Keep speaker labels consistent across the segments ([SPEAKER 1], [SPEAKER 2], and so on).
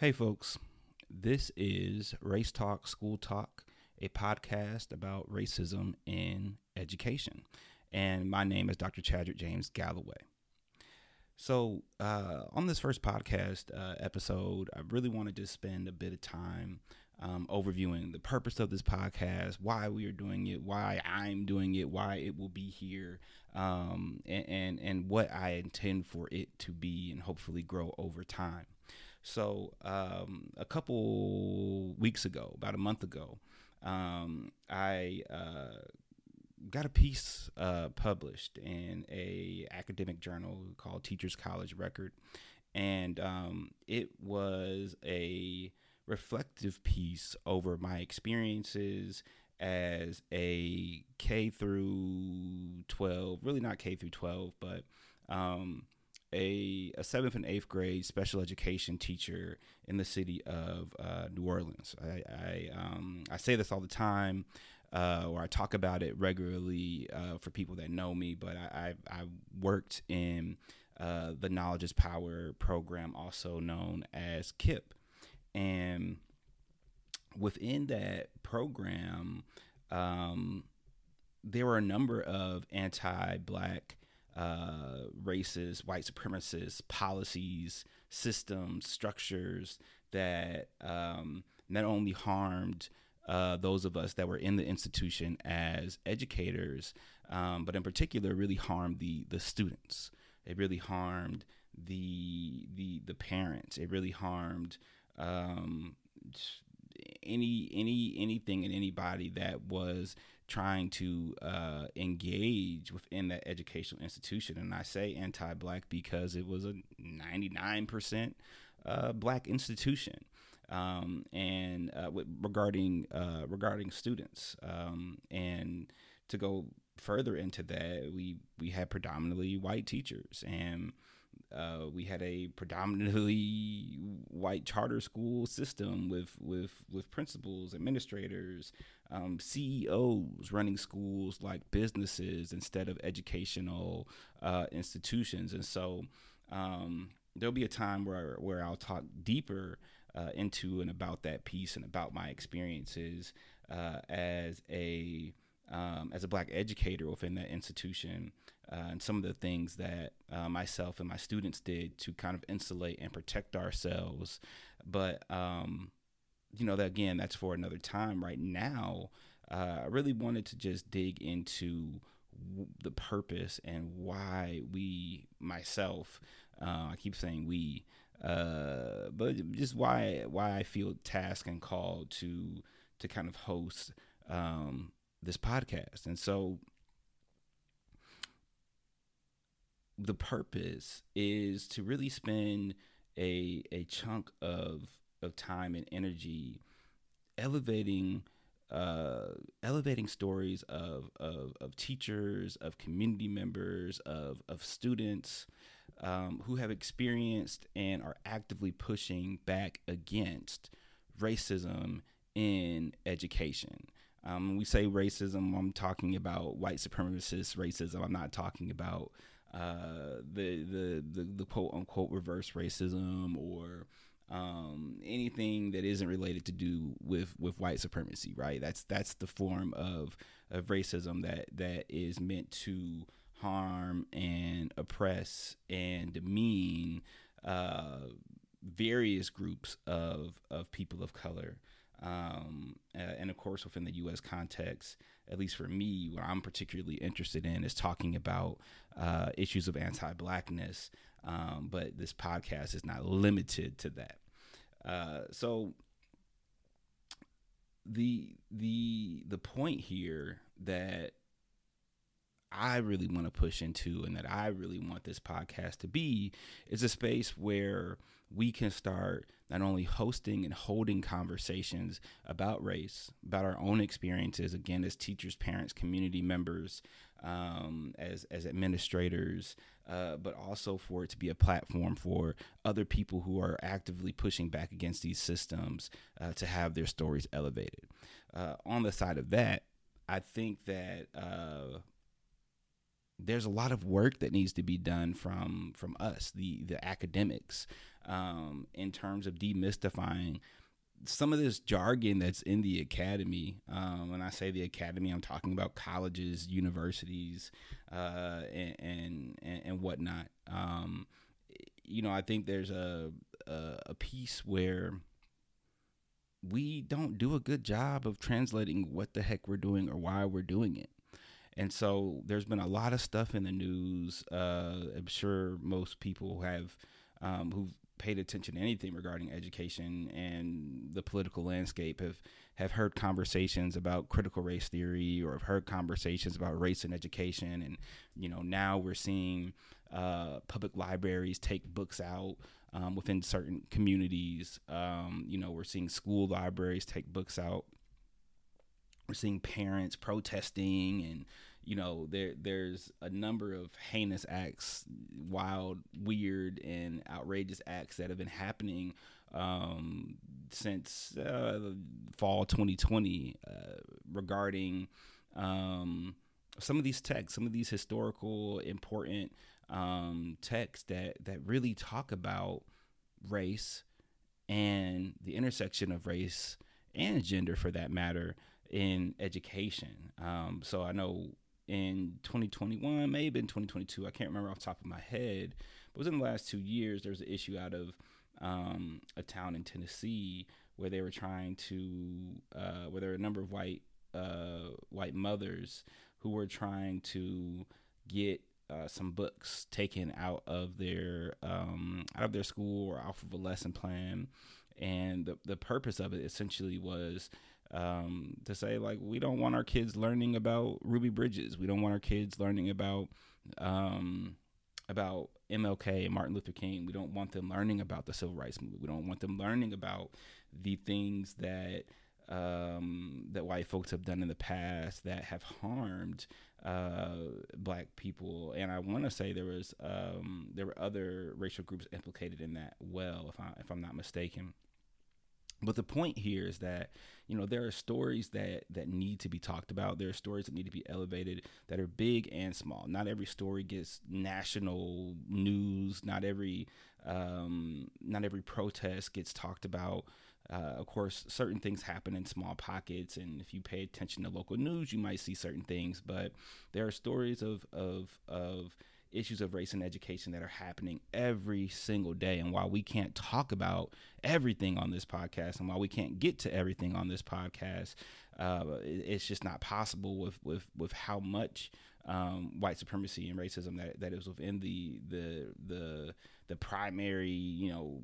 [SPEAKER 1] Hey, folks. This is Race Talk School Talk, a podcast about racism in education. And my name is Dr. Chadrick James Galloway. So, uh, on this first podcast uh, episode, I really wanted to spend a bit of time um, overviewing the purpose of this podcast, why we are doing it, why I'm doing it, why it will be here, um, and, and, and what I intend for it to be and hopefully grow over time. So, um, a couple weeks ago, about a month ago, um, I uh, got a piece uh, published in a academic journal called Teachers College Record, and um, it was a reflective piece over my experiences as a K through 12, really not K through 12, but um, a, a seventh and eighth grade special education teacher in the city of uh, New Orleans. I I, um, I, say this all the time, uh, or I talk about it regularly uh, for people that know me. But I I, I worked in uh, the Knowledge is Power program, also known as KIPP, and within that program, um, there were a number of anti-black uh, racist, white supremacist policies, systems, structures that um, not only harmed uh, those of us that were in the institution as educators, um, but in particular, really harmed the the students. It really harmed the the the parents. It really harmed um, any any anything and anybody that was trying to uh, engage within that educational institution. And I say anti-black because it was a 99% uh, black institution. Um, and uh, with, regarding uh, regarding students, um, and to go further into that, we we had predominantly white teachers, and uh, we had a predominantly white charter school system with with with principals, administrators, um, CEOs running schools like businesses instead of educational uh, institutions, and so um, there'll be a time where where I'll talk deeper uh, into and about that piece and about my experiences uh, as a um, as a black educator within that institution uh, and some of the things that uh, myself and my students did to kind of insulate and protect ourselves. But, um, you know, that again, that's for another time. Right now, uh, I really wanted to just dig into w- the purpose and why we, myself, uh, I keep saying we, uh, but just why why I feel tasked and called to to kind of host um, this podcast. And so the purpose is to really spend a a chunk of of time and energy elevating uh, elevating stories of, of, of teachers, of community members, of, of students um, who have experienced and are actively pushing back against racism in education. Um, we say racism, I'm talking about white supremacist racism. I'm not talking about uh, the, the, the the quote unquote reverse racism or um, anything that isn't related to do with with white supremacy. Right. That's that's the form of of racism that that is meant to harm and oppress and demean uh, various groups of of people of color. Um, uh, and of course, within the U.S. context, at least for me, what I'm particularly interested in is talking about uh, issues of anti-blackness. Um, but this podcast is not limited to that. Uh, so the the the point here that I really want to push into and that I really want this podcast to be is a space where we can start not only hosting and holding conversations about race, about our own experiences, again, as teachers, parents, community members, um, as, as administrators, uh, but also for it to be a platform for other people who are actively pushing back against these systems uh, to have their stories elevated. Uh, on the side of that, I think that uh, there's a lot of work that needs to be done from from us, the the academics, um, in terms of demystifying some of this jargon that's in the academy. Um, when I say the academy, I'm talking about colleges, universities, uh, and, and, and whatnot. Um, you know, I think there's a, a, a piece where we don't do a good job of translating what the heck we're doing or why we're doing it. And so there's been a lot of stuff in the news. Uh, I'm sure most people have um, who've paid attention to anything regarding education and the political landscape have have heard conversations about critical race theory or have heard conversations about race in education. And you know now we're seeing uh, public libraries take books out um, within certain communities. Um, you know we're seeing school libraries take books out. We're seeing parents protesting and you know there there's a number of heinous acts wild weird and outrageous acts that have been happening um, since uh, fall 2020 uh, regarding um, some of these texts some of these historical important um, texts that that really talk about race and the intersection of race and gender for that matter in education. Um, so I know in 2021, maybe in 2022. I can't remember off the top of my head. But within the last two years, there was an issue out of um, a town in Tennessee where they were trying to, uh, where there were a number of white uh, white mothers who were trying to get uh, some books taken out of their um, out of their school or off of a lesson plan, and the the purpose of it essentially was um, to say like we don't want our kids learning about Ruby Bridges. We don't want our kids learning about um, about MLK and Martin Luther King. We don't want them learning about the civil rights movement. We don't want them learning about the things that um, that white folks have done in the past that have harmed uh, black people. And I want to say there was um, there were other racial groups implicated in that. Well, if I if I'm not mistaken. But the point here is that you know there are stories that that need to be talked about. There are stories that need to be elevated that are big and small. Not every story gets national news. Not every um, not every protest gets talked about. Uh, of course, certain things happen in small pockets, and if you pay attention to local news, you might see certain things. But there are stories of of of issues of race and education that are happening every single day. And while we can't talk about everything on this podcast, and while we can't get to everything on this podcast, uh, it's just not possible with with with how much um, white supremacy and racism that that is within the the the the primary, you know,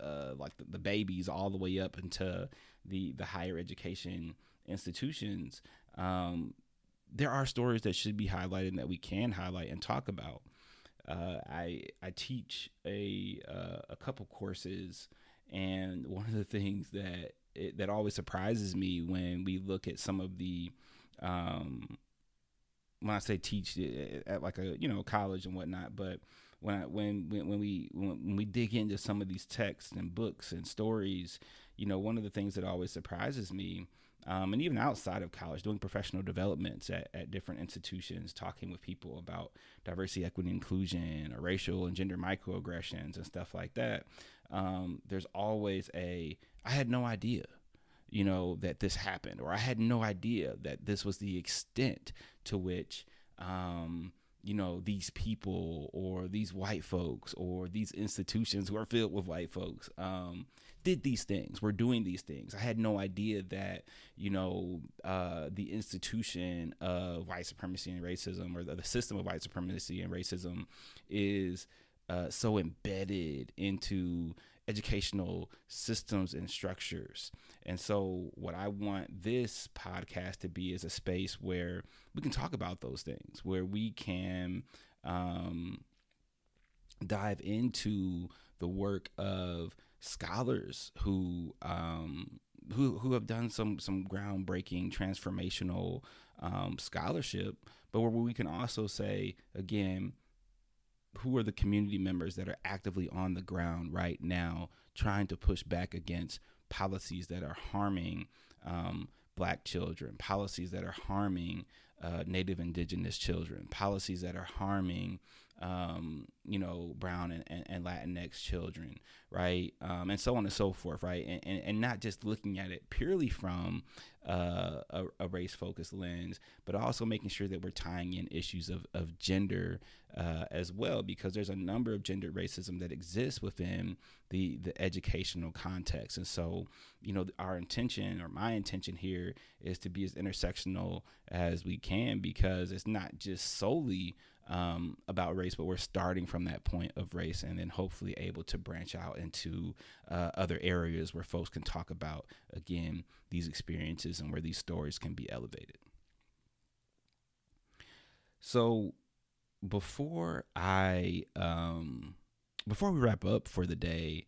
[SPEAKER 1] uh, like the, the babies all the way up into the the higher education institutions. Um, there are stories that should be highlighted and that we can highlight and talk about. Uh, I I teach a uh, a couple courses, and one of the things that it, that always surprises me when we look at some of the um, when I say teach at like a you know college and whatnot, but when I, when when when we when we dig into some of these texts and books and stories, you know, one of the things that always surprises me um, and even outside of college, doing professional developments at, at different institutions, talking with people about diversity, equity, inclusion, or racial and gender microaggressions and stuff like that. Um, there's always a, I had no idea, you know, that this happened, or I had no idea that this was the extent to which, um, you know, these people or these white folks or these institutions who are filled with white folks um, did these things, were doing these things. I had no idea that, you know, uh, the institution of white supremacy and racism or the, the system of white supremacy and racism is uh, so embedded into educational systems and structures. And so, what I want this podcast to be is a space where we can talk about those things, where we can um, dive into the work of scholars who um, who who have done some some groundbreaking transformational um, scholarship, but where we can also say again, who are the community members that are actively on the ground right now trying to push back against policies that are harming um, black children, policies that are harming uh, Native Indigenous children, policies that are harming um, you know, brown and, and, and, Latinx children, right? Um, and so on and so forth, right? And, and, and not just looking at it purely from uh, a, a race focused lens, but also making sure that we're tying in issues of, of gender uh, as well, because there's a number of gender racism that exists within the, the educational context. And so, you know, our intention or my intention here is to be as intersectional as we can because it's not just solely um, about race, but we're starting from that point of race and then hopefully able to branch out into uh, other areas where folks can talk about, again, these experiences and where these stories can be elevated. So before I, um, before we wrap up for the day,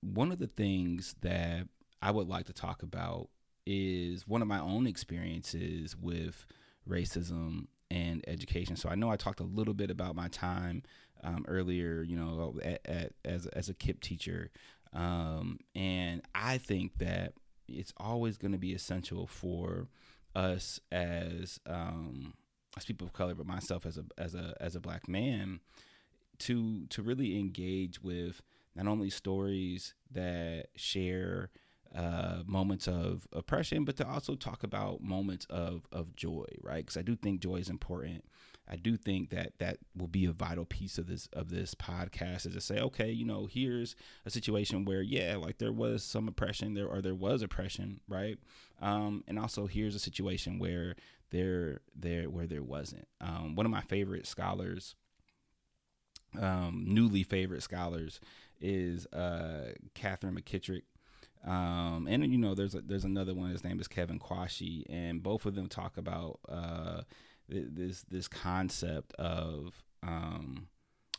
[SPEAKER 1] one of the things that I would like to talk about is one of my own experiences with racism and education. So I know I talked a little bit about my time um, earlier, you know, at, at, as as a KIPP teacher, um, and I think that it's always going to be essential for us as um, as people of color, but myself as a as a as a black man, to to really engage with not only stories that share uh, moments of oppression, but to also talk about moments of of joy, right? Because I do think joy is important. I do think that that will be a vital piece of this of this podcast is to say, okay, you know, here's a situation where yeah, like there was some oppression there or there was oppression, right? Um, and also here's a situation where there there where there wasn't. Um, one of my favorite scholars, um, newly favorite scholars, is uh, Katherine McKittrick. Um, and you know, there's a, there's another one. His name is Kevin Quashie, and both of them talk about uh, th- this this concept of um,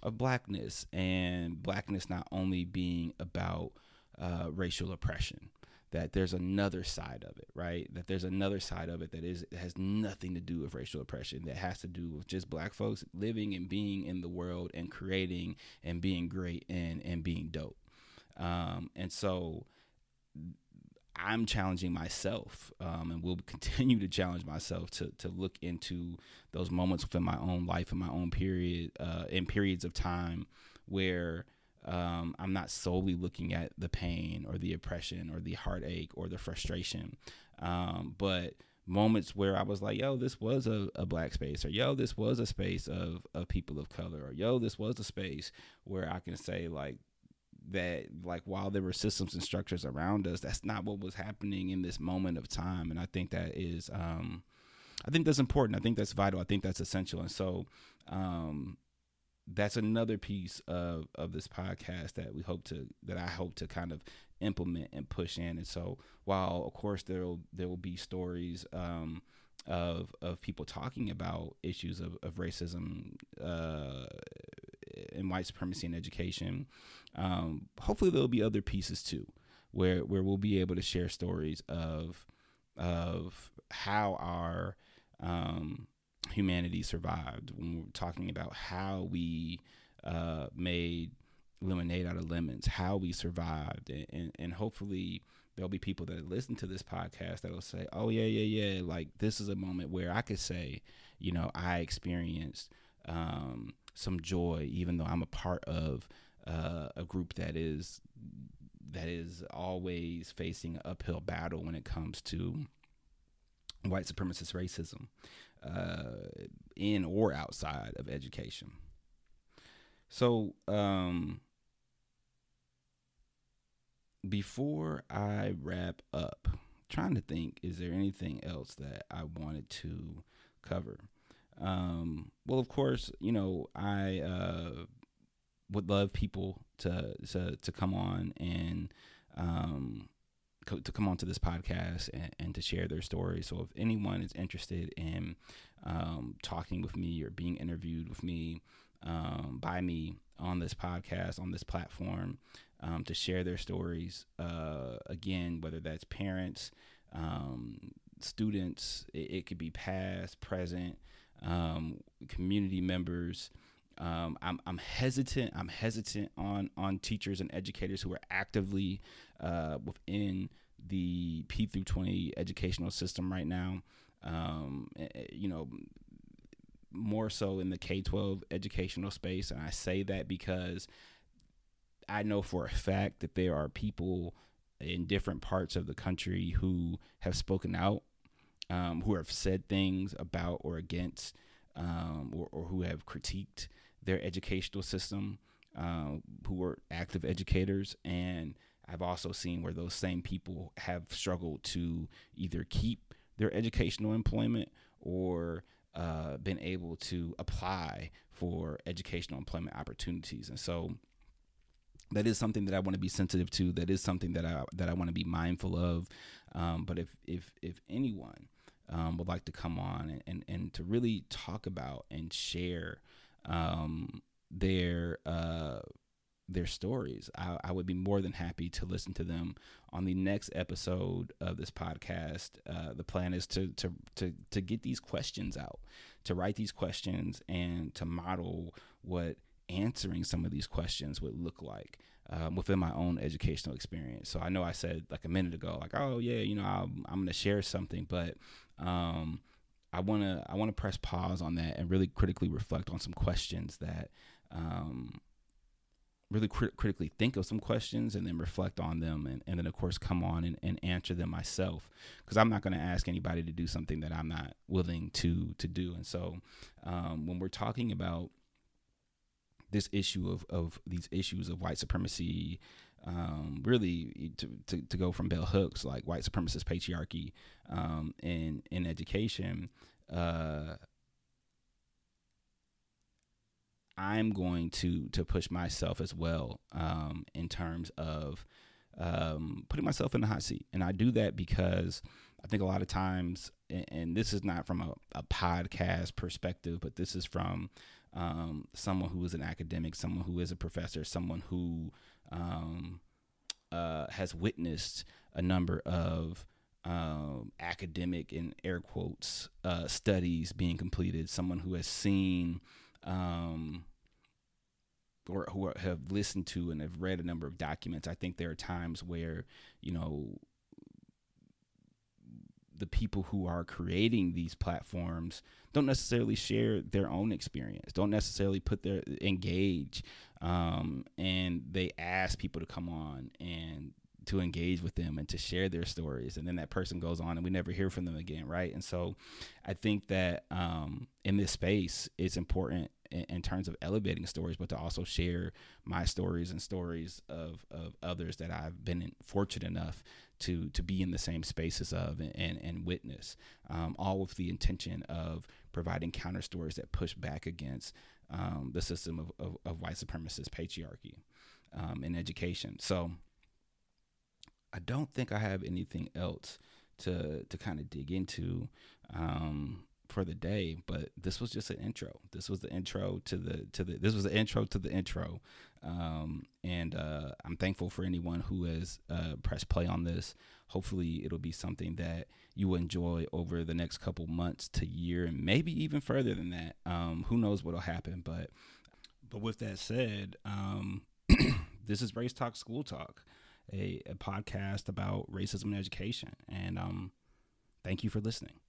[SPEAKER 1] of blackness and blackness not only being about uh, racial oppression, that there's another side of it, right? That there's another side of it that is has nothing to do with racial oppression. That has to do with just black folks living and being in the world and creating and being great and and being dope. Um, and so I'm challenging myself um, and will continue to challenge myself to to look into those moments within my own life and my own period uh, in periods of time where um, I'm not solely looking at the pain or the oppression or the heartache or the frustration, um, but moments where I was like, yo, this was a, a black space, or yo, this was a space of, of people of color, or yo, this was a space where I can say, like, that like while there were systems and structures around us that's not what was happening in this moment of time. And i think that is um i think that's important. I think that's vital. I think that's essential. And so um that's another piece of of this podcast that we hope to that i hope to kind of implement and push in. And so while of course there will there will be stories um of of people talking about issues of, of racism uh and white supremacy in education. Um, hopefully, there'll be other pieces too, where where we'll be able to share stories of of how our um, humanity survived. When we're talking about how we uh, made lemonade out of lemons, how we survived, and, and, and hopefully there'll be people that listen to this podcast that'll say, "Oh yeah, yeah, yeah!" Like this is a moment where I could say, you know, I experienced um, some joy, even though I'm a part of uh, a group that is that is always facing an uphill battle when it comes to white supremacist racism uh, in or outside of education. So, um, before I wrap up, trying to think, is there anything else that I wanted to cover? Um, well, of course, you know, I uh, would love people to to to come on and um, co- to come on to this podcast and, and, to share their stories. So, if anyone is interested in um, talking with me or being interviewed with me um, by me on this podcast on this platform um, to share their stories, uh, again, whether that's parents, um, students, it, it could be past, present um, community members. Um, I'm, I'm hesitant. I'm hesitant on on teachers and educators who are actively uh, within the P through 20 educational system right now. um, eh, eh, you know, more so in the K 12 educational space. And I say that because I know for a fact that there are people in different parts of the country who have spoken out, um, who have said things about or against, um, or, or, who have critiqued their educational system, uh, who were active educators. And I've also seen where those same people have struggled to either keep their educational employment or uh, been able to apply for educational employment opportunities. And so that is something that I want to be sensitive to. That is something that I that I want to be mindful of. Um, but if if if anyone um, would like to come on and, and, and to really talk about and share um, their uh, their stories. I, I, would be more than happy to listen to them on the next episode of this podcast. Uh, the plan is to, to to to get these questions out, to write these questions, and to model what answering some of these questions would look like um, within my own educational experience. So I know I said like a minute ago, like, oh yeah, you know, I'm, I'm going to share something, but um, I want to I want to press pause on that and really critically reflect on some questions that um, really crit- critically think of some questions and then reflect on them and, and then of course come on and, and answer them myself because i'm not going to ask anybody to do something that i'm not willing to to do and so um, when we're talking about this issue of, of these issues of white supremacy um, really to, to, to, go from bell hooks like white supremacist patriarchy um, in in education uh, I'm going to to push myself as well um, in terms of um, putting myself in the hot seat, and I do that because I think a lot of times, and, and this is not from a, a, podcast perspective, but this is from um, someone who is an academic, someone who is a professor, someone who um, uh, has witnessed a number of um, academic in air quotes uh, studies being completed, someone who has seen um, or who have listened to and have read a number of documents, I think there are times where, you know, the people who are creating these platforms don't necessarily share their own experience, don't necessarily put their engage, um, and they ask people to come on and to engage with them and to share their stories. And then that person goes on and we never hear from them again right? And so i think that um, in this space it's important in, in, terms of elevating stories but to also share my stories and stories of, of others that i've been fortunate enough to to be in the same spaces of and and, witness um, all with the intention of providing counter stories that push back against um, the system of, of, of, white supremacist patriarchy um, in education. So I don't think I have anything else to to kind of dig into um, for the day. But this was just an intro. This was the intro to the to the this was the intro to the intro. Um, and uh, I'm thankful for anyone who has uh, pressed play on this. Hopefully, it'll be something that you will enjoy over the next couple months to year, and maybe even further than that. Um, who knows what'll happen? But but with that said, um, this is Race Talk School Talk a, a podcast about racism and education. And um, thank you for listening.